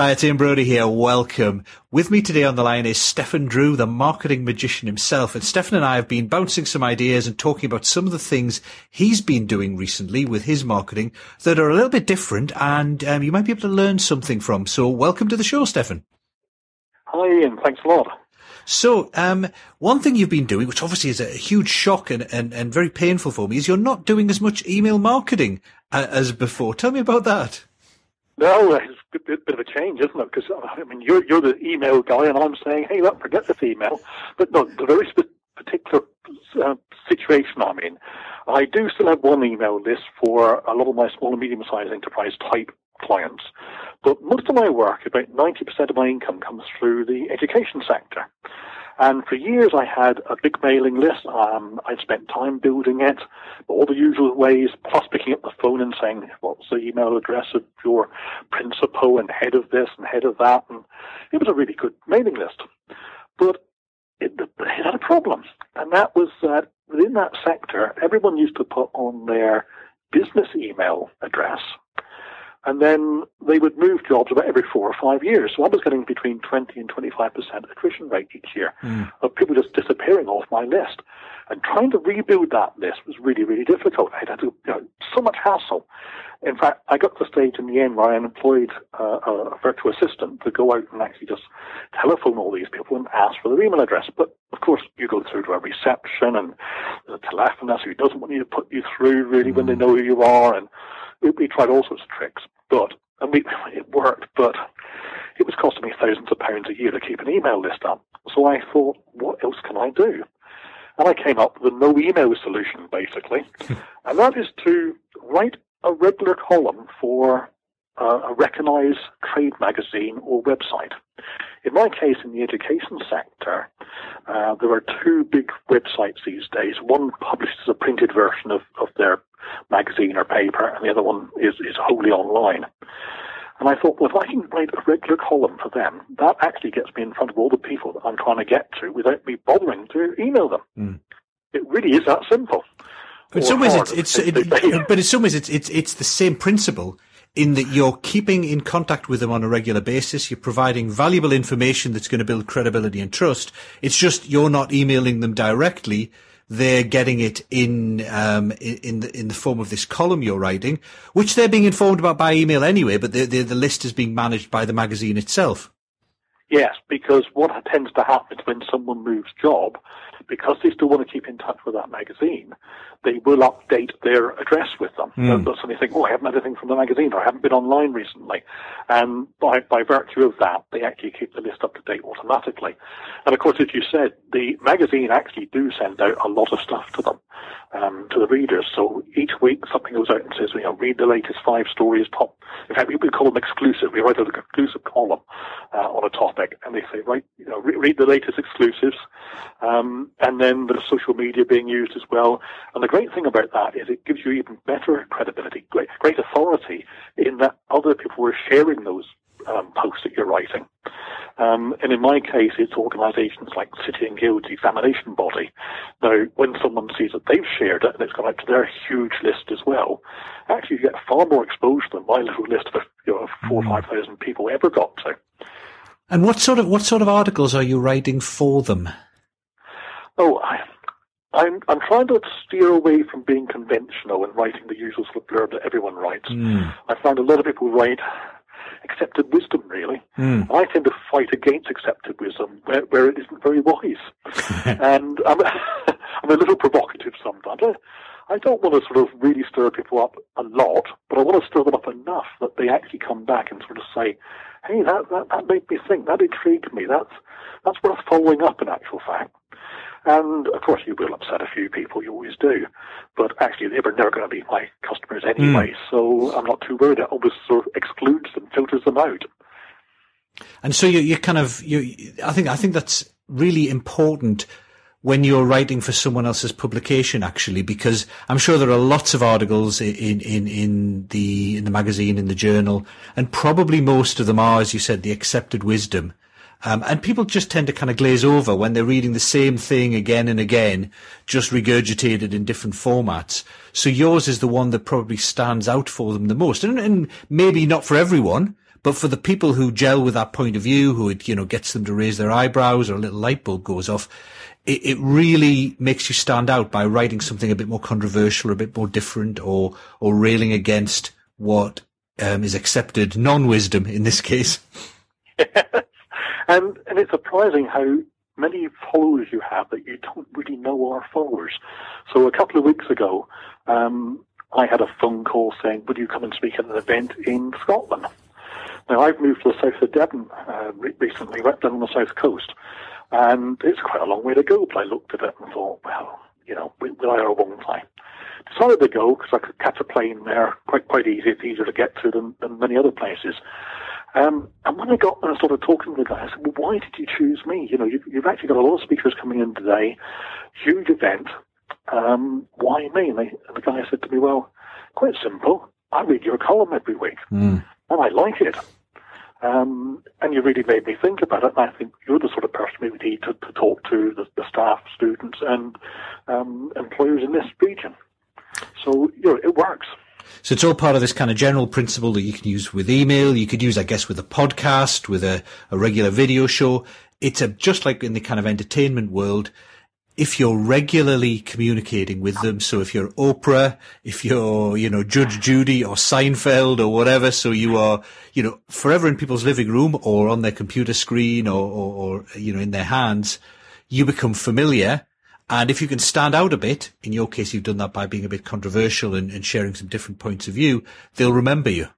Hi, it's Ian Brodie here. Welcome. With me today on the line is Stefan Drew, the marketing magician himself. And Stefan and I have been bouncing some ideas and talking about some of the things he's been doing recently with his marketing that are a little bit different and um, you might be able to learn something from. So welcome to the show, Stefan. Hi, Ian. Thanks a lot. So, um, one thing you've been doing, which obviously is a huge shock and, and, and very painful for me, is you're not doing as much email marketing uh, as before. Tell me about that. No, it's a bit, of a change, isn't it? Because I mean, you're you're the email guy, and I'm saying, hey, look, forget this email. But no, the very sp- particular uh, situation I'm in, I do still have one email list for a lot of my small and medium-sized enterprise type clients. But most of my work, about 90% of my income, comes through the education sector. And for years, I had a big mailing list. Um, I'd spent time building it, all the usual ways, plus picking up the phone and saying, what's the email address of your principal and head of this and head of that? And it was a really good mailing list. But it, it had a problem. And that was that within that sector, everyone used to put on their business email address and then they would move jobs about every four or five years. So I was getting between 20 and 25% attrition rate each year mm. of people just disappearing off my list. And trying to rebuild that list was really, really difficult. I had to, you know, so much hassle. In fact, I got to the stage in the end where I employed uh, a virtual assistant to go out and actually just telephone all these people and ask for their email address. But of course, you go through to a reception and the telephonist who doesn't want you to put you through really mm. when they hmm. know who you are. And we, we tried all sorts of tricks, but and we, it worked, but it was costing me thousands of pounds a year to keep an email list up. So I thought, what else can I do? And I came up with a no email solution, basically, and that is to write a regular column for uh, a recognized trade magazine or website. In my case, in the education sector, uh, there are two big websites these days. One publishes a printed version of, of their magazine or paper, and the other one is, is wholly online. And I thought, well, if I can write a regular column for them, that actually gets me in front of all the people that I'm trying to get to without me bothering to email them. Mm. It really is that simple. But in some ways, it's, it's it, but in some ways, it's it's it's the same principle in that you're keeping in contact with them on a regular basis. You're providing valuable information that's going to build credibility and trust. It's just you're not emailing them directly. They're getting it in um, in the in the form of this column you're writing, which they're being informed about by email anyway. But the the, the list is being managed by the magazine itself. Yes, because what tends to happen is when someone moves job, because they still want to keep in touch with that magazine, they will update their address with them. Mm. They'll suddenly think, oh, I haven't had anything from the magazine, or I haven't been online recently. And by, by virtue of that, they actually keep the list up to date automatically. And of course, as you said, the magazine actually do send out a lot of stuff to them, um, to the readers. So each week something goes out and says, you know, read the latest five stories top. In fact, we, we call them exclusive. We write an exclusive column uh, on a topic, and they say, right, you know, re- read the latest exclusives, um, and then the social media being used as well. And the great thing about that is it gives you even better credibility, great, great authority in that other people were sharing those um, posts that you're writing. Um, and in my case, it's organisations like City and Guilds Examination Body. Now, when someone sees that they've shared it and it's gone out to their huge list as well, actually you get far more exposure than my little list of you know, four or mm. five thousand people ever got to. And what sort of what sort of articles are you writing for them? Oh, I, I'm I'm trying to steer away from being conventional and writing the usual sort of blurb that everyone writes. Mm. I find a lot of people write accepted wisdom, really. Mm. I tend to fight against accepted wisdom where, where it isn't very wise. and I'm, I'm a little provocative sometimes. I, I don't want to sort of really stir people up a lot, but I want to stir them up enough that they actually come back and sort of say, hey, that, that, that made me think, that intrigued me, that's, that's worth following up in actual fact. And of course, you will upset a few people, you always do. But actually, they were never going to be my customers anyway, mm. so I'm not too worried. It always sort of excludes them, filters them out. And so you, you kind of, you, I think, I think that's really important when you're writing for someone else's publication, actually, because I'm sure there are lots of articles in, in, in the, in the magazine, in the journal, and probably most of them are, as you said, the accepted wisdom. Um, and people just tend to kind of glaze over when they're reading the same thing again and again, just regurgitated in different formats. So yours is the one that probably stands out for them the most. And, and maybe not for everyone, But for the people who gel with that point of view, who it, you know, gets them to raise their eyebrows or a little light bulb goes off, it, it really makes you stand out by writing something a bit more controversial, a bit more different or, or railing against what um, is accepted non-wisdom in this case. And, and it's surprising how many followers you have that you don't really know are followers. So a couple of weeks ago, um, I had a phone call saying, would you come and speak at an event in Scotland? Now, I've moved to the south of Devon uh, recently, right down on the south coast, and it's quite a long way to go, but I looked at it and thought, well, you know, will I long time? Decided to go because I could catch a plane there quite quite easy. It's easier to get to than, than many other places. Um, and when I got there I started talking to the guy, I said, well, why did you choose me? You know, you've, you've actually got a lot of speakers coming in today, huge event. Um, why me? And, they, and, the guy said to me, well, quite simple. I read your column every week, mm. and I like it. Um, and you really made me think about it. And I think you're the sort of person we would need to, to talk to the, the, staff, students, and um, employers in this region. So you know, it works. So it's all part of this kind of general principle that you can use with email. You could use, I guess, with a podcast, with a, a regular video show. It's a, just like in the kind of entertainment world. If you're regularly communicating with them, so if you're Oprah, if you're, you know, Judge Judy or Seinfeld or whatever, so you are, you know, forever in people's living room or on their computer screen or, or, or you know, in their hands, you become familiar and if you can stand out a bit, in your case, you've done that by being a bit controversial and, and sharing some different points of view, they'll remember you.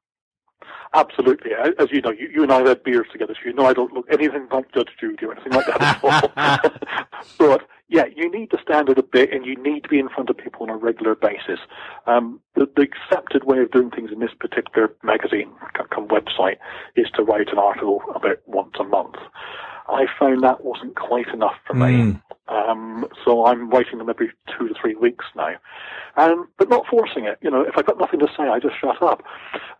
Absolutely. As you know, you, you, and I have had beers together, so you know I don't look anything like Judge Judy or anything like that at all. but yeah, you need to stand out a bit and you need to be in front of people on a regular basis. Um, the, the, accepted way of doing things in this particular magazine, come website, is to write an article about once a month. I found that wasn't quite enough for me. Um, so I'm writing them every two to three weeks now. Um, but not forcing it. You know, if I've got nothing to say, I just shut up.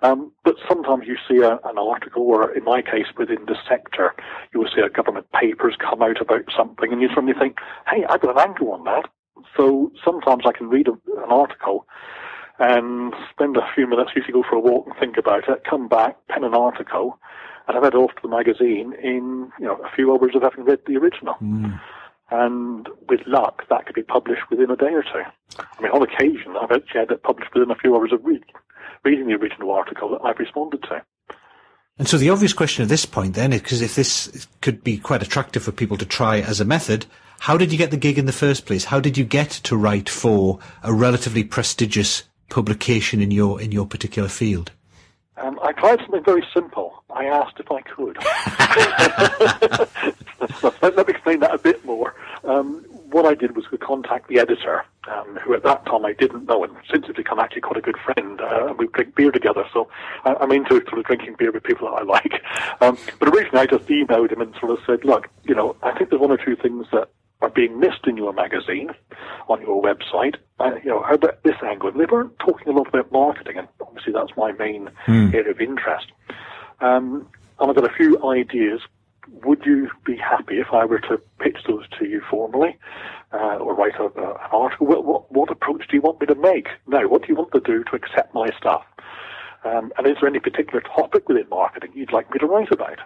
Um, but sometimes you see a, an article, or in my case, within the sector, you will see a government papers come out about something, and you suddenly think, hey, I've got an angle on that. So sometimes I can read a, an article and spend a few minutes, usually go for a walk and think about it, come back, pen an article, and I've had off to the magazine in you know a few hours of having read the original. Mm. And with luck, that could be published within a day or two. I mean, on occasion, I've actually had it published within a few hours of read, reading the original article that I've responded to. And so the obvious question at this point then, because if this could be quite attractive for people to try as a method, how did you get the gig in the first place? How did you get to write for a relatively prestigious publication in your in your particular field? Um, I tried something very simple. I asked if I could. let, let, me explain that a bit more. Um, what I did was to contact the editor, um, who at that time I didn't know, and since it's become actually quite a good friend, uh, and we drink beer together, so I, am into sort of drinking beer with people that I like. Um, but originally I just emailed him and sort of said, look, you know, I think there's one or two things that are being missed in your magazine, on your website. Uh, you know, about this angle. And they weren't talking a lot about marketing, and obviously that's my main mm. area of interest. Um, and I've got a few ideas. Would you be happy if I were to pitch those to you formally, uh, or write a, uh, an article? What, what, what, approach do you want me to make? Now, what do you want to do to accept my stuff? Um, and is there any particular topic within marketing you'd like me to write about?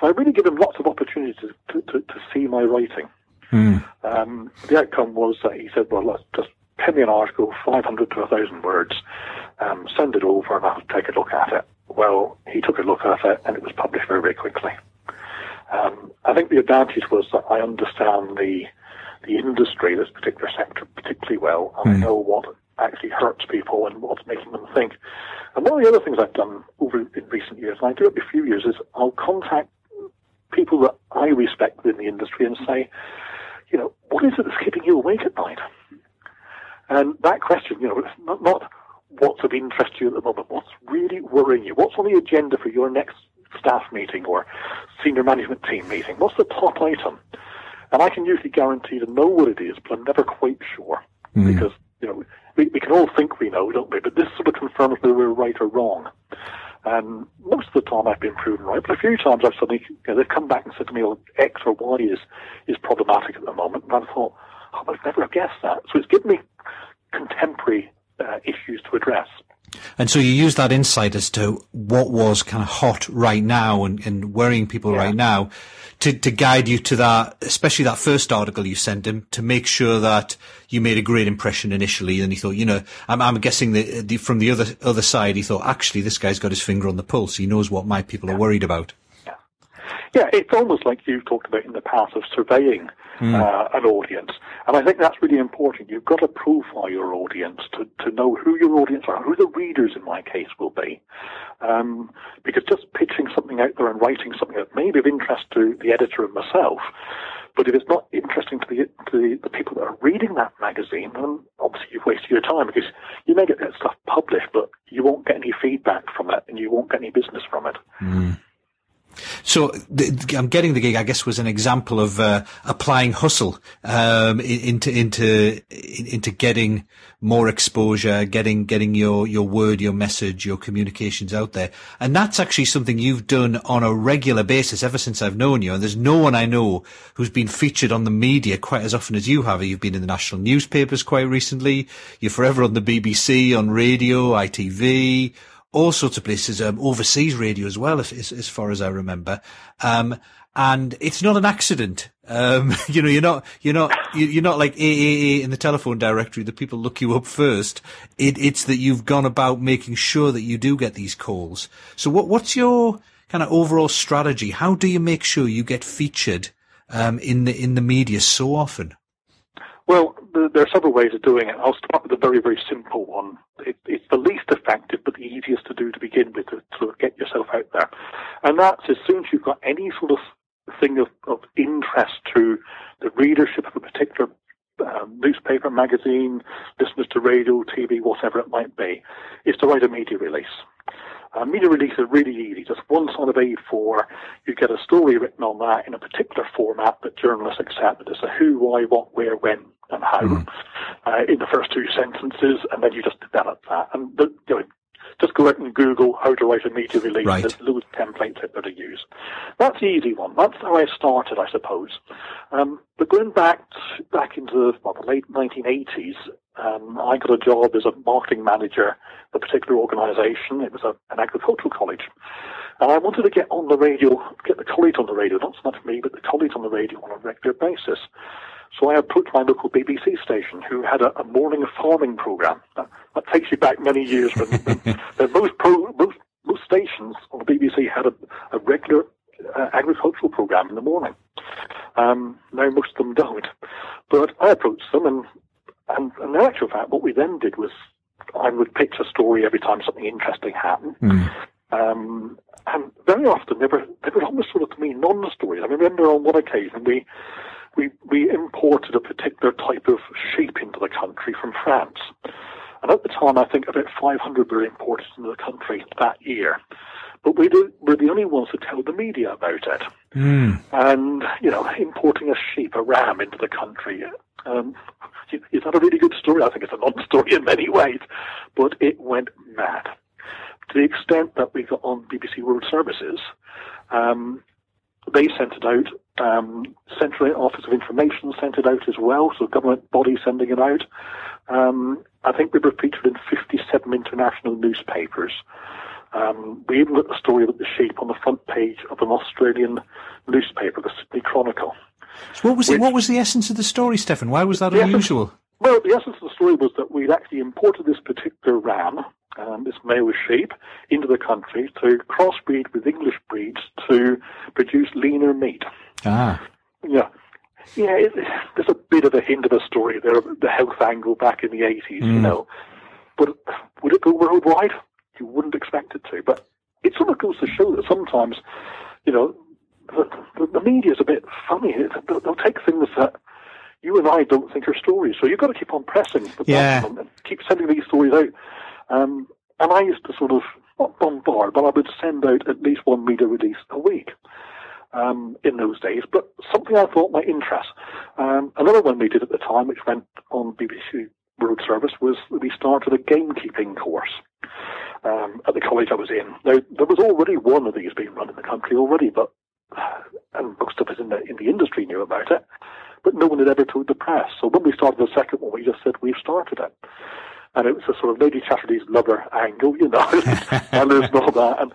So I really give them lots of opportunities to, to, to see my writing. Mm. Um, the outcome was that he said, well, let's just pen me an article, 500 to 1,000 words, um, send it over and I'll take a look at it. Well, he took a look at it and it was published very, very quickly. Um, I think the advantage was that I understand the the industry, this particular sector, particularly well, and mm. I hmm. know what actually hurts people and what's making them think. And one of the other things I've done over in recent years, and I do it every few years, is I'll contact people that I respect within the industry and say, you know, what is it that's keeping you awake at night? And that question, you know, it's not, not what's of interest to you at the moment, what's really worrying you, what's on the agenda for your next staff meeting or senior management team meeting, what's the top item? And I can usually guarantee to know what it is, but I'm never quite sure mm. because, you know, we, we can all think we know, don't we? But this sort of confirms whether we're right or wrong. And most of the time I've been proven right, but a few times I've suddenly, you know, they've come back and said to me, well, X or Y is, is problematic at the moment. And I thought, oh, I've never have guessed that. So it's given me contemporary uh, issues to address. And so you use that insight as to what was kind of hot right now and, and worrying people yeah. right now to, to guide you to that, especially that first article you sent him to make sure that you made a great impression initially. And he thought, you know, I'm, I'm guessing that uh, the, from the other, other side, he thought, actually, this guy's got his finger on the pulse. He knows what my people yeah. are worried about. Yeah, it's almost like you've talked about in the past of surveying mm. uh, an audience. And I think that's really important. You've got to profile your audience to, to know who your audience are, who the readers in my case will be. Um, because just pitching something out there and writing something that may be of interest to the editor and myself, but if it's not interesting to the, to the, the people that are reading that magazine, then obviously you've wasted your time because you may get that stuff published, but you won't get any feedback from it and you won't get any business from it. Mm. So the, I'm getting the gig. I guess was an example of uh, applying hustle um, into into into getting more exposure, getting getting your your word, your message, your communications out there, and that's actually something you've done on a regular basis ever since I've known you. And there's no one I know who's been featured on the media quite as often as you have. You've been in the national newspapers quite recently. You're forever on the BBC, on radio, ITV all sorts of places, um, overseas radio as well, if, as, as, far as I remember. Um, and it's not an accident. Um, you know, you're not, you're not, you're not like AAA in the telephone directory. The people look you up first. It, it's that you've gone about making sure that you do get these calls. So what, what's your kind of overall strategy? How do you make sure you get featured, um, in the, in the media so often? Well, there are several ways of doing it. I'll start with a very, very simple one. It, it's the least effective, but the easiest to do to begin with to sort of get yourself out there. And that's as soon as you've got any sort of thing of, of interest to the readership of a particular um, newspaper, magazine, listeners to radio, TV, whatever it might be, is to write a media release. Uh, media release is really easy. Just one side of A4, you get a story written on that in a particular format that journalists accept. It's a who, why, what, where, when, and how mm. uh, in the first two sentences, and then you just develop that. And the, you know, just go out and Google how to write a media release. Right. There's loads of templates out there to use. That's the easy one. That's how I started, I suppose. Um, but going back back into the, well, the late 1980s, um, I got a job as a marketing manager at a particular organisation. It was a, an agricultural college. And I wanted to get on the radio, get the college on the radio, not so much me, but the college on the radio on a regular basis. So I approached my local BBC station, who had a, a morning farming program. That, that, takes you back many years. When, when most, pro, most, most stations on the BBC had a, a regular uh, agricultural program in the morning. Um, now most of them don't. But I approached them, and, and, and in actual fact, what we then did was I would pitch a story every time something interesting happened. Mm. Um, and very often they were, they were almost sort of to me non-stories. I remember on one occasion we we, we imported a particular type of sheep into the country from France. And at the time, I think about 500 were imported into the country that year. But we do, we're the only ones to tell the media about it. Mm. And, you know, importing a sheep, a ram into the country, um, is that a really good story? I think it's a non-story in many ways. But it went mad. To the extent that we got on BBC World Services, um, they sent it out. Um, Central Office of Information sent it out as well, so government body sending it out. Um, I think we were featured in 57 international newspapers. Um, we even got the story about the sheep on the front page of an Australian newspaper, the Sydney Chronicle. So what was which, the, what was the essence of the story, Stefan? Why was that unusual? Essence, well, the essence of the story was that we'd actually imported this particular ram um, this male sheep into the country to crossbreed with English breeds to produce leaner meat. Ah. Yeah. Yeah, it, there's a bit of a hint of a story there, the health angle back in the 80s, mm. you know. But would it go worldwide? You wouldn't expect it to. But it sort of goes to show that sometimes, you know, the, the, the media is a bit funny. They'll, they'll take things that you and I don't think are stories. So you've got to keep on pressing the yeah. button and keep sending these stories out. Um, and I used to sort of, not bombard, but I would send out at least one media release a week. Um, in those days, but something I thought might interest. Um, another one we did at the time, which went on BBC World Service, was we started a gamekeeping course um, at the college I was in. Now, there was already one of these being run in the country already, but and most of us in the in the industry knew about it, but no one had ever told the press. So when we started the second one, we just said we've started it. and it was a sort of Lady Chatterley's lover angle, you know, and there's all that. And,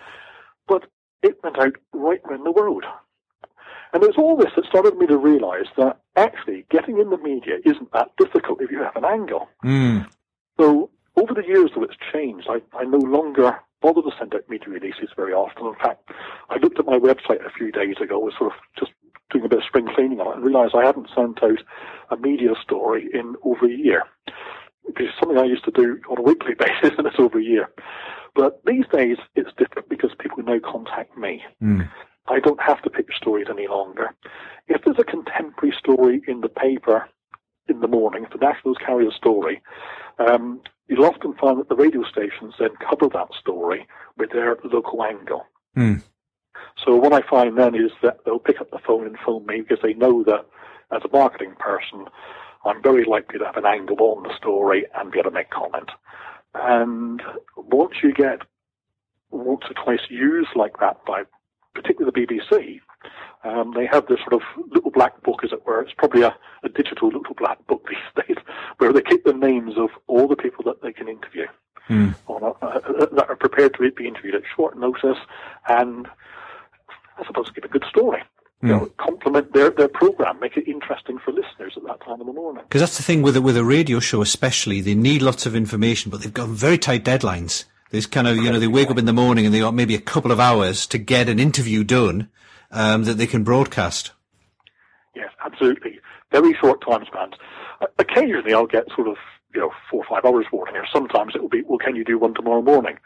but it went out right around the world. And it was all this that started me to realise that actually getting in the media isn't that difficult if you have an angle. Mm. So over the years, though, it's changed. I, I no longer bother to send out media releases very often. In fact, I looked at my website a few days ago, it was sort of just doing a bit of spring cleaning on it, and realised I hadn't sent out a media story in over a year. Which is something I used to do on a weekly basis, and it's over a year. But these days, it's different because people now contact me. Mm. I don't have to pick stories any longer. If there's a contemporary story in the paper in the morning, if the Nationals carry a story, um, you'll often find that the radio stations then cover that story with their local angle. Mm. So what I find then is that they'll pick up the phone and phone me because they know that as a marketing person, I'm very likely to have an angle on the story and be able to make comment. And once you get once or twice used like that by particularly the BBC, um, they have this sort of little black book, as it were. It's probably a, a, digital little black book these days, where they keep the names of all the people that they can interview, mm. a, uh, that are prepared to be interviewed at short notice, and I suppose give a good story. Mm. You know, complement their, their program, make it interesting for listeners at that time in the morning. Because that's the thing with a, with a radio show, especially, they need lots of information, but they've got very tight deadlines. There's kind of, you know, they wake up in the morning and they got maybe a couple of hours to get an interview done um, that they can broadcast. Yes, absolutely. Very short time spans. Occasionally I'll get sort of, you know, four or five hours warning, or sometimes it will be, well, can you do one tomorrow morning?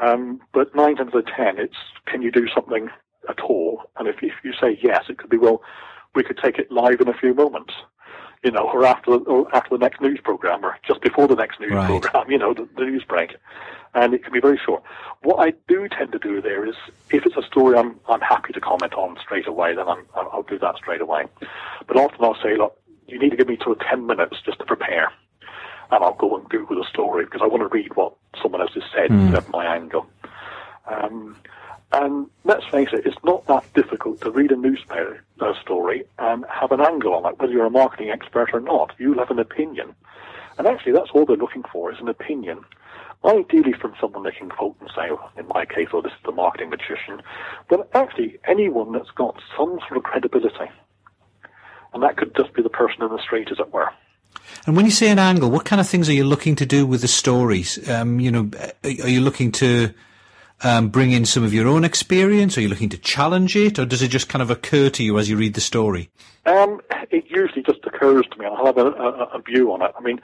Um, but nine times out of ten, it's, can you do something at all? And if, if you say yes, it could be, well, we could take it live in a few moments you know, or after or after the next news program, or just before the next news right. program, you know, the, the, news break, and it can be very short. What I do tend to do there is, if it's a story I'm I'm happy to comment on straight away, then I'm, I'll do that straight away. But often I'll say, look, you need to give me sort of ten minutes just to prepare, and I'll go and Google the story because I want to read what someone else has said mm. at my angle. Um, and let's face it, it's not that difficult to read a newspaper story and have an angle on it, whether you're a marketing expert or not. You'll have an opinion. And actually, that's all they're looking for is an opinion. Ideally from someone they can quote and say, in my case, oh, this is the marketing magician. But actually, anyone that's got some sort of credibility. And that could just be the person in the street, as it were. And when you say an angle, what kind of things are you looking to do with the stories? Um, you know, are you looking to um, bring in some of your own experience? Are you looking to challenge it, or does it just kind of occur to you as you read the story? Um, it usually just occurs to me, and I'll have a, a, a, view on it. I mean,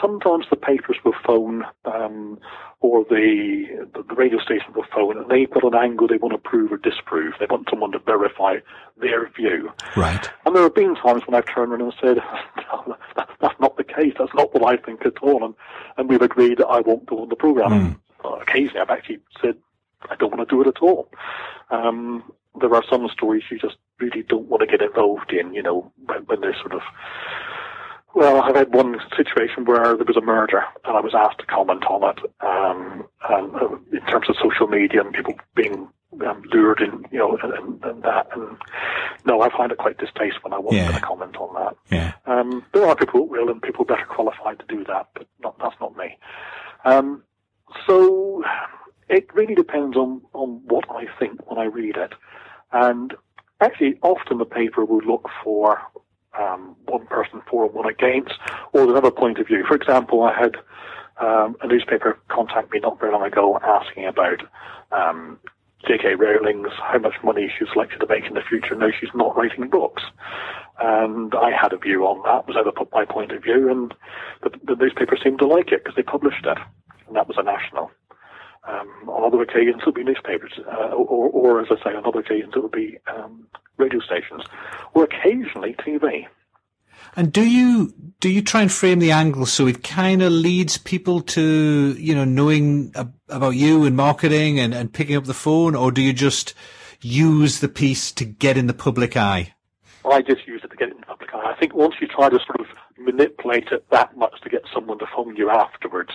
sometimes the papers will phone, um, or the, the radio station will phone, and they've got an angle they want to prove or disprove. They want someone to verify their view. Right. And there have been times when I've turned around and said, no, that's not the case. That's not what I think at all. And, and we've agreed that I won't go on the program. Mm. Occasionally, I've actually said, I don't want to do it at all. Um, there are some stories you just really don't want to get involved in, you know, when, when there's sort of, well, I've had one situation where there was a murder and I was asked to comment on it, um, and, uh, in terms of social media and people being um, lured in, you know, and, and, that. And no, I find it quite distasteful when I wasn't yeah. going to comment on that. Yeah. Um, there are people who will and people better qualified to do that, but not, that's not me. Um, so it really depends on, on what I think when I read it. And actually, often the paper will look for um, one person for and one against, or another point of view. For example, I had um, a newspaper contact me not very long ago asking about um, J.K. Rowling's how much money she's likely to make in the future now she's not writing books. And I had a view on that, was to put my point of view, and the, the newspaper seemed to like it because they published it, and that was a national. Um, on other occasions, it'll be newspapers, uh, or, or, as I say, on other occasions, it'll be um, radio stations, or occasionally TV. And do you do you try and frame the angle so it kind of leads people to you know knowing ab- about you and marketing and, and picking up the phone, or do you just use the piece to get in the public eye? I just use it to get in the public eye. I think once you try to sort of manipulate it that much to get someone to phone you afterwards,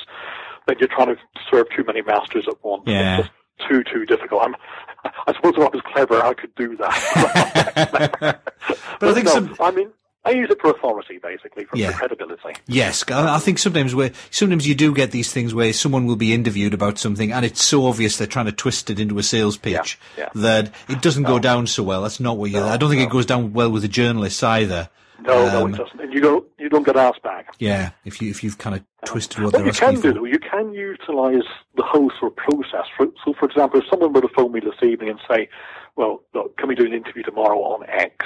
then you're trying to serve too many masters at once. Yeah. It's just too, too difficult. I'm, I suppose if I was clever, I could do that. but, but, I think no, some... I mean, I use it for authority, basically, for, Yeah. for credibility. Yes, I I think sometimes where sometimes you do get these things where someone will be interviewed about something, and it's so obvious they're trying to twist it into a sales pitch yeah. that it doesn't go down so well. That's not what you. I don't think it goes down well with the journalists either. No, no, Um, it doesn't. And you don't, you don't get asked back. Yeah, if you if you've kind of twisted what What they're you can do, though, you can utilise the whole sort of process. For, so, for example, if someone were to phone me this evening and say, well, look, can we do an interview tomorrow on X?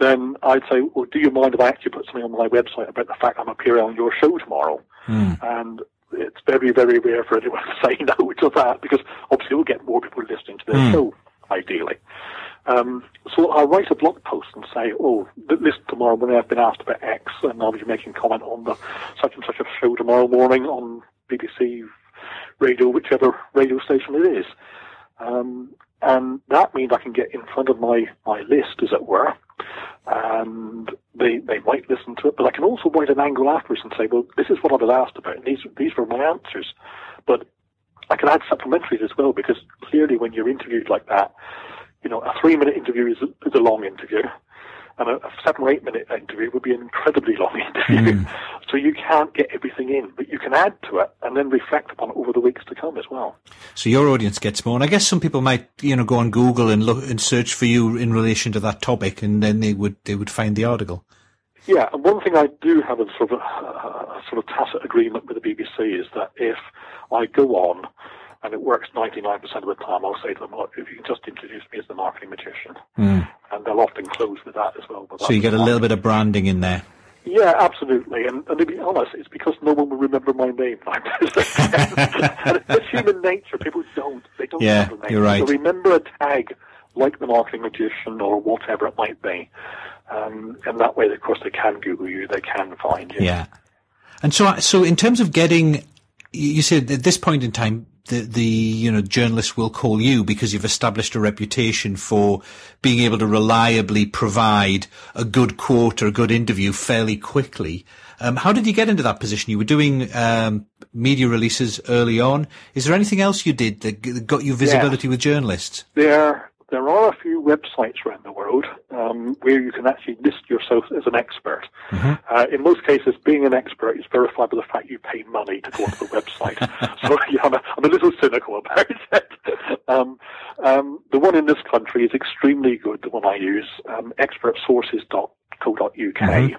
Then I'd say, well, do you mind if I actually put something on my website about the fact I'm appearing on your show tomorrow? Hmm. And it's very, very rare for anyone to say no to that because obviously we'll get more people listening to their show, ideally. Um, so I'll write a blog post and say, oh, listen tomorrow when I've been asked about X and I'll be making comment on the such and such a show tomorrow morning on BBC radio, whichever radio station it is. Um, and that means I can get in front of my, my list, as it were, and they, they might listen to it, but I can also write an angle afterwards and say, well, this is what I was asked about, and these, these were my answers. But I can add supplementaries as well, because clearly when you're interviewed like that, you know, a three minute interview is a, is a long interview. And a, a seven or eight minute interview would be an incredibly long interview. Hmm. So you can't get everything in, but you can add to it and then reflect upon it over the weeks to come as well. So your audience gets more, and I guess some people might, you know, go on Google and look and search for you in relation to that topic, and then they would they would find the article. Yeah, and one thing I do have a sort of a, a sort of tacit agreement with the BBC is that if I go on and it works 99% of the time, I'll say to them, look, if you can just introduce me as the marketing magician. And they'll often close with that as well. but So you get a little bit of branding in there. Yeah, absolutely. And, and to be honest, it's because no one will remember my name. it's human nature. People don't. They don't Yeah, remember names. you're right. So remember a tag like the marketing magician or whatever it might be. Um, and that way, of course, they can Google you. They can find you. Yeah. And so, so in terms of getting, you said at this point in time, the, the, you know, journalists will call you because you've established a reputation for being able to reliably provide a good quote or a good interview fairly quickly. Um, how did you get into that position? You were doing, um, media releases early on. Is there anything else you did that got you visibility with journalists? There, there are a few websites around the world um, where you can actually list yourself as an expert. Uh, in most cases, being an expert is verified by the fact you pay money to go onto the website. so yeah, I'm, a, I'm a little cynical about it. um, um, the one in this country is extremely good. The one I use, um, expertsources.co.uk.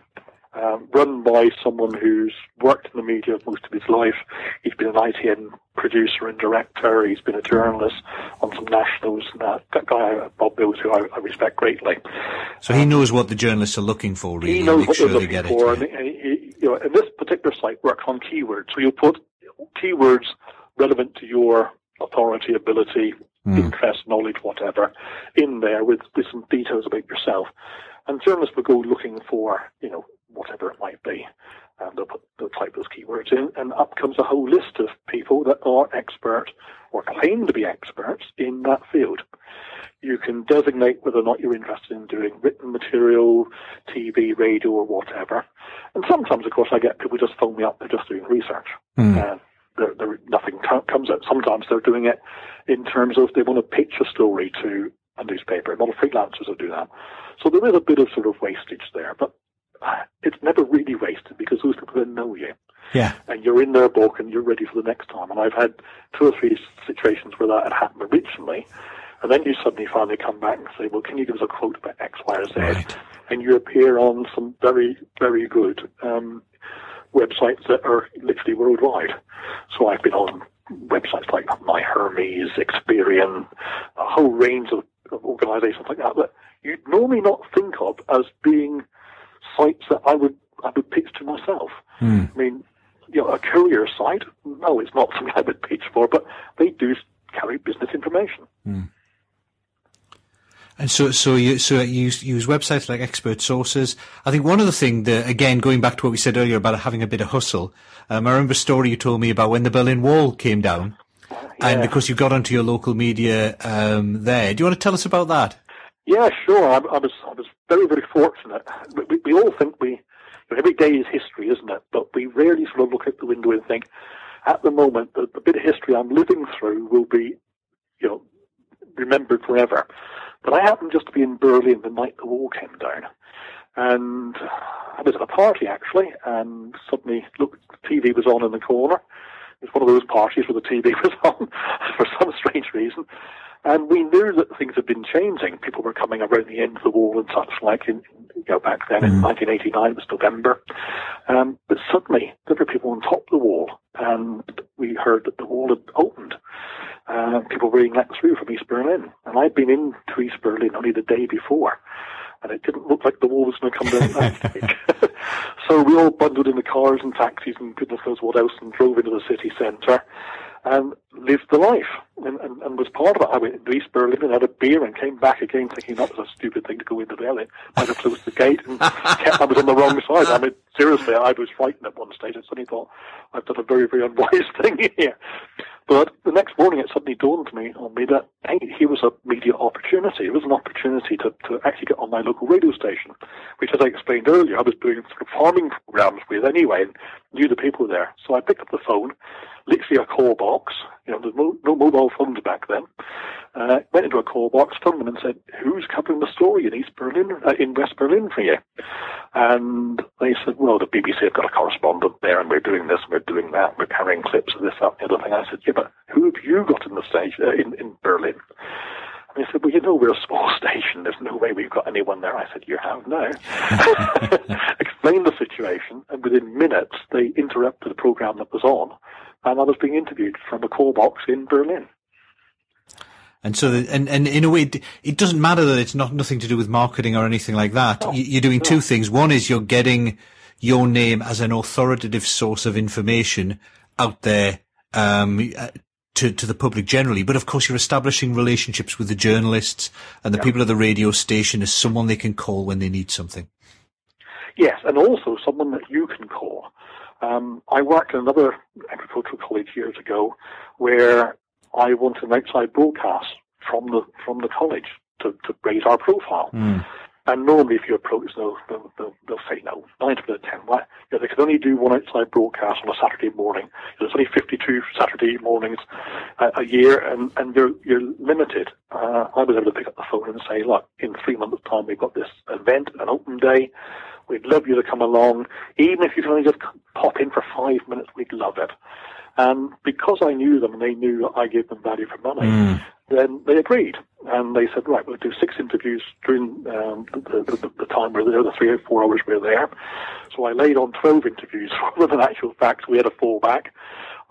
Um, run by someone who's worked in the media most of his life. He's been an ITN producer and director. He's been a journalist on some nationals. And that, that guy, Bob Bills, who I, I respect greatly. So he knows what the journalists are looking for, really. He knows what sure they're looking get for. it. And, and he, you know, and this particular site works on keywords. So you put keywords relevant to your authority, ability, interest, knowledge, whatever, in there with, with some details about yourself. And journalists will go looking for, you know, whatever it might be. And they'll, put, they'll type those keywords in, and up comes a whole list of people that are expert or claim to be experts in that field. You can designate whether or not you're interested in doing written material, TV, radio, or whatever. And sometimes, of course, I get people just phone me up, they're just doing research. Hmm. And there, there, nothing co- comes out. Sometimes they're doing it in terms of they want to pitch a story to a newspaper. A lot of freelancers will do that. So there is a bit of sort of wastage there, but it's never really wasted because those people then know you Yeah. and you're in their book and you're ready for the next time. And I've had two or three situations where that had happened originally, and then you suddenly finally come back and say, well, can you give us a quote about X, Y, or Z? Right. And you appear on some very, very good um, websites that are literally worldwide. So I've been on websites like My Hermes, Experian, a whole range of, of organizations like that that you'd normally not think of as being sites that I would I would pitch to myself. I mean, you know, a courier site, no, it's not something I would pitch for, but they do carry business information. And so, so you, so you use, websites like expert sources. I think one of the things that, again, going back to what we said earlier about having a bit of hustle, um, I remember a story you told me about when the Berlin Wall came down. And Yeah. of course you got onto your local media, um, there. Do you want to tell us about that? Yeah, sure. I, I was I was very very fortunate. We, we, all think we every day is history, isn't it? But we rarely sort of look out the window and think, at the moment, the, the bit of history I'm living through will be, you know, remembered forever. But I happened just to be in Berlin the night the wall came down. And I was at a party actually, and suddenly, look, the TV was on in the corner. It was one of those parties where the TV was on for some strange reason. And we knew that things had been changing. People were coming around the end of the wall and such like in, you know, back then in 1989, it was November. Um, but suddenly there were people on top of the wall and we heard that the wall had opened. Uh, people were being let through from East Berlin. And I'd been into East Berlin only the day before and it didn't look like the wall was going to come down that so we all bundled in the cars and taxis and goodness knows what else and drove into the city centre and lived the life and, and, and was part of it. I went to East Berlin and had a beer and came back again thinking that was a stupid thing to go into Berlin. I'd have closed the gate and kept, I was on the wrong side. I mean, seriously, I was frightened at one stage. I suddenly thought, I've done a very, very unwise thing here. But the next morning it suddenly dawned me on me that hey, here was a media opportunity. It was an opportunity to, to actually get on my local radio station, which as I explained earlier, I was doing sort of farming programs with anyway and knew the people there. So I picked up the phone literally a call box. You know, there's no, no mobile phones back then. Uh, went into a call box, phoned them and said, who's covering the story in East Berlin, uh, in West Berlin for you? And they said, well, the BBC have got a correspondent there and we're doing this and we're doing that. We're carrying clips of this, that, and the other thing. I said, yeah, but who have you got in the stage, uh, in, in Berlin? And they said, well, you know, we're a small station. There's no way we've got anyone there. I said, you have now. Explained the situation, and within minutes, they interrupted the program that was on, and I was being interviewed from a call box in Berlin. And so, the, and, and in a way, it doesn't matter that it's not nothing to do with marketing or anything like that. No, you're doing no. two things. One is you're getting your name as an authoritative source of information out there um, uh, to, to the public generally. But of course, you're establishing relationships with the journalists and the yeah. people at the radio station as someone they can call when they need something. Yes, and also someone that you can call. Um, I worked in another agricultural college years ago where I wanted an outside broadcast from the from the college to, to raise our profile. Mm. And normally, if you approach, they'll, they'll, they'll, they'll say no. Nine out of ten. Why? You know, they can only do one outside broadcast on a Saturday morning. There's only 52 Saturday mornings a, a year, and, and you're, you're limited. Uh, I was able to pick up the phone and say, look, in three months' time, we've got this event, an open day. We'd love you to come along. Even if you can only just pop in for five minutes, we'd love it. And because I knew them and they knew I gave them value for money, mm. then they agreed. And they said, right, we'll do six interviews during um, the, the, the, time we're there, the three or four hours we're there. So I laid on 12 interviews rather than actual facts. We had a fallback.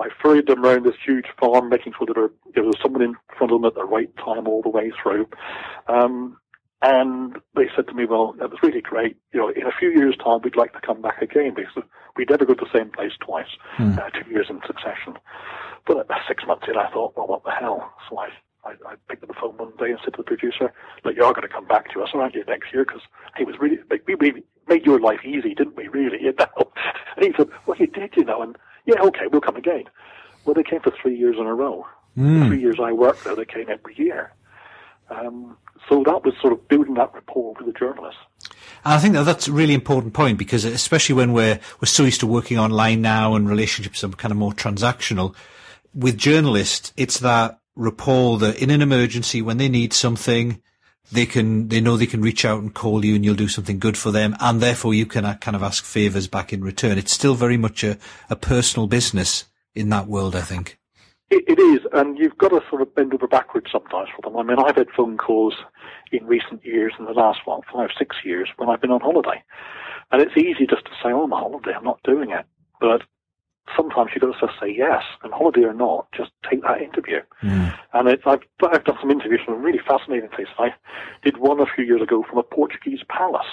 I ferried them around this huge farm, making sure that there was someone in front of them at the right time all the way through. Um, and they said to me, well, that was really great. You know, in a few years' time, we'd like to come back again because we'd never go to the same place twice, mm. uh, two years in succession. But uh, six months in, I thought, well, what the hell? So I, I, I picked up the phone one day and said to the producer, look, you're going to come back to us, aren't you, next year? Because he was really, we, we made your life easy, didn't we, really, you know? And he said, well, you did, you know, and yeah, okay, we'll come again. Well, they came for three years in a row. Mm. The three years I worked there, they came every year. Um, so that was sort of building that rapport with the journalists. I think that that's a really important point because especially when we're we're so used to working online now and relationships are kind of more transactional, with journalists it's that rapport that in an emergency when they need something, they can they know they can reach out and call you and you'll do something good for them and therefore you can kind of ask favors back in return. It's still very much a, a personal business in that world, I think. It, it is, and you've got to sort of bend over backwards sometimes for them. I mean, I've had phone calls in recent years, in the last what, five, six years, when I've been on holiday, and it's easy just to say, "Oh, I'm on holiday, I'm not doing it," but sometimes you've got to just say yes, and holiday or not, just take that interview. Mm. And it, I've, I've done some interviews from really fascinating places. I did one a few years ago from a Portuguese palace.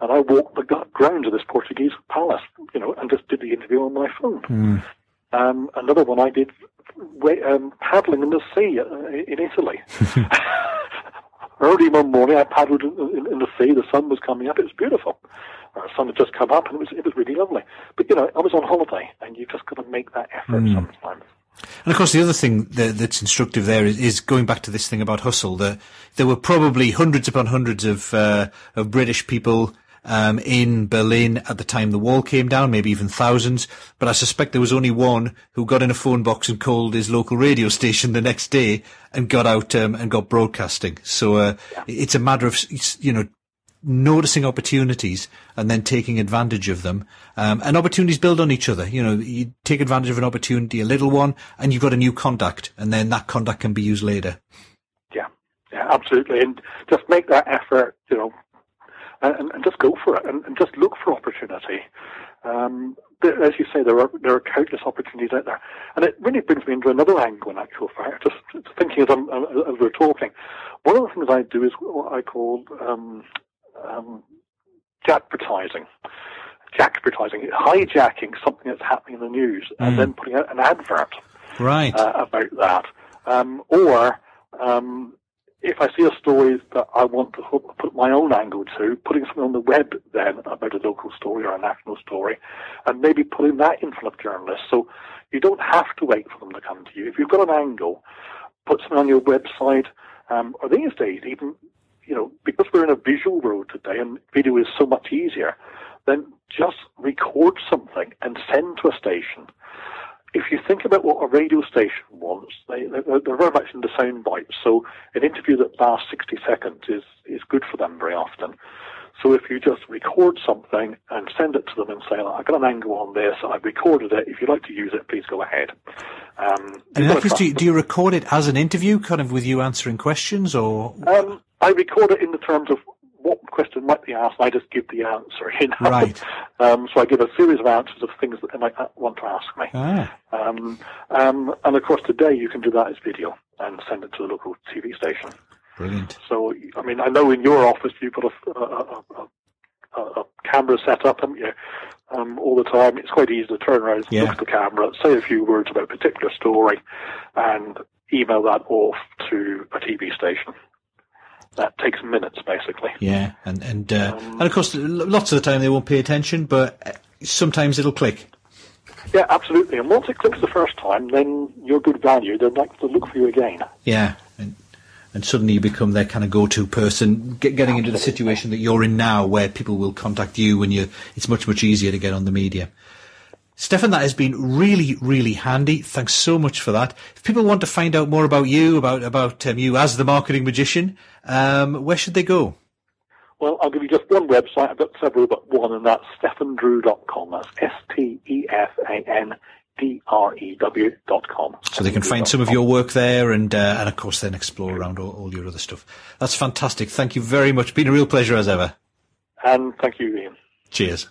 And I walked the grounds of this Portuguese palace, you know, and just did the interview on my phone. Mm. Um, another one I did um, paddling in the sea uh, in Italy. Early one morning, I paddled in, in, in, the sea. The sun was coming up. It was beautiful. Uh, the sun had just come up, and it was it was really lovely. But you know, I was on holiday, and you've just got to make that effort mm. sometimes. And of course, the other thing that, that's instructive there is, is, going back to this thing about hustle. That there were probably hundreds upon hundreds of uh, of British people um, in Berlin at the time the wall came down, maybe even thousands. But I suspect there was only one who got in a phone box and called his local radio station the next day and got out um, and got broadcasting. So uh, it's a matter of you know noticing opportunities and then taking advantage of them. Um, and opportunities build on each other. You know, you take advantage of an opportunity, a little one, and you've got a new contact, and then that contact can be used later. Yeah, yeah, absolutely. And just make that effort, you know, and, and just go for it and, and just look for opportunity. Um, as you say, there are there are countless opportunities out there, and it really brings me into another angle. In actual fact, just, just thinking as, I'm, as we're talking, one of the things I do is what I call um, um. Jackvertising, hijacking something that's happening in the news mm. and then putting out an advert right. Uh, about that, um, or um, if I see a story that I want to put my own angle to, putting something on the web then about a local story or a national story, and maybe putting that in front of journalists. So you don't have to wait for them to come to you. If you've got an angle, put something on your website, um, or these days even, you know, because we're in a visual world today and video is so much easier, then just record something and send to a station if you think about what a radio station wants, they, they're, they're very much into sound bites. So an interview that lasts 60 seconds is, is good for them very often. So if you just record something and send it to them and say, I've got an angle on this, I've recorded it, if you'd like to use it, please go ahead. Um, and in that case, do you, do you, record it as an interview, kind of with you answering questions, or? Um, I record it in the terms of what question might be asked, I just give the answer. You know? Right. Um, so I give a series of answers of things that they might want to ask me. Ah. Um, um, and of course, today you can do that as video and send it to the local TV station. Brilliant. So, I mean, I know in your office you've got a, a, a, a camera set up, haven't you? Um, all the time. It's quite easy to turn around, yeah. look at the camera, say a few words about a particular story, and email that off to a TV station that takes minutes basically. Yeah, and and uh, um, and of course, lots of the time they won't pay attention, but uh, sometimes it'll click. Yeah, absolutely. And once it clicks the first time, then you're good value. They're likely to look for you again. Yeah, and and suddenly you become their kind of go-to person, get, getting absolutely. into the situation that you're in now, where people will contact you, and you it's much much easier to get on the media. Stefan, that has been really, really handy. Thanks so much for that. If people want to find out more about you, about about um, you as the marketing magician, um, where should they go? Well, I'll give you just one website. I've got several, but one, and that's stefandrew.com. That's S-T-E-F-A-N-D-R-E-W dot com. So they can find some of your work there and, uh, and of course then explore around all, all, your other stuff. That's fantastic. Thank you very much. Been a real pleasure as ever. And thank you, Ian. Cheers.